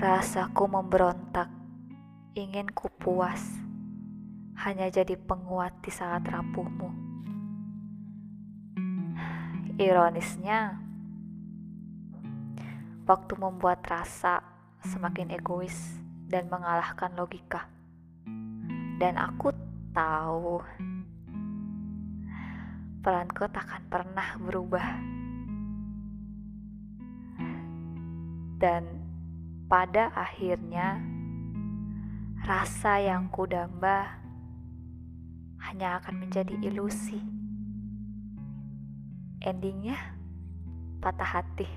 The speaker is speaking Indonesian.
Rasaku memberontak, ingin ku puas, hanya jadi penguat di saat rapuhmu. Ironisnya, waktu membuat rasa semakin egois dan mengalahkan logika. Dan aku tahu peranku takkan pernah berubah. Dan pada akhirnya, rasa yang kudamba hanya akan menjadi ilusi. Endingnya, patah hati.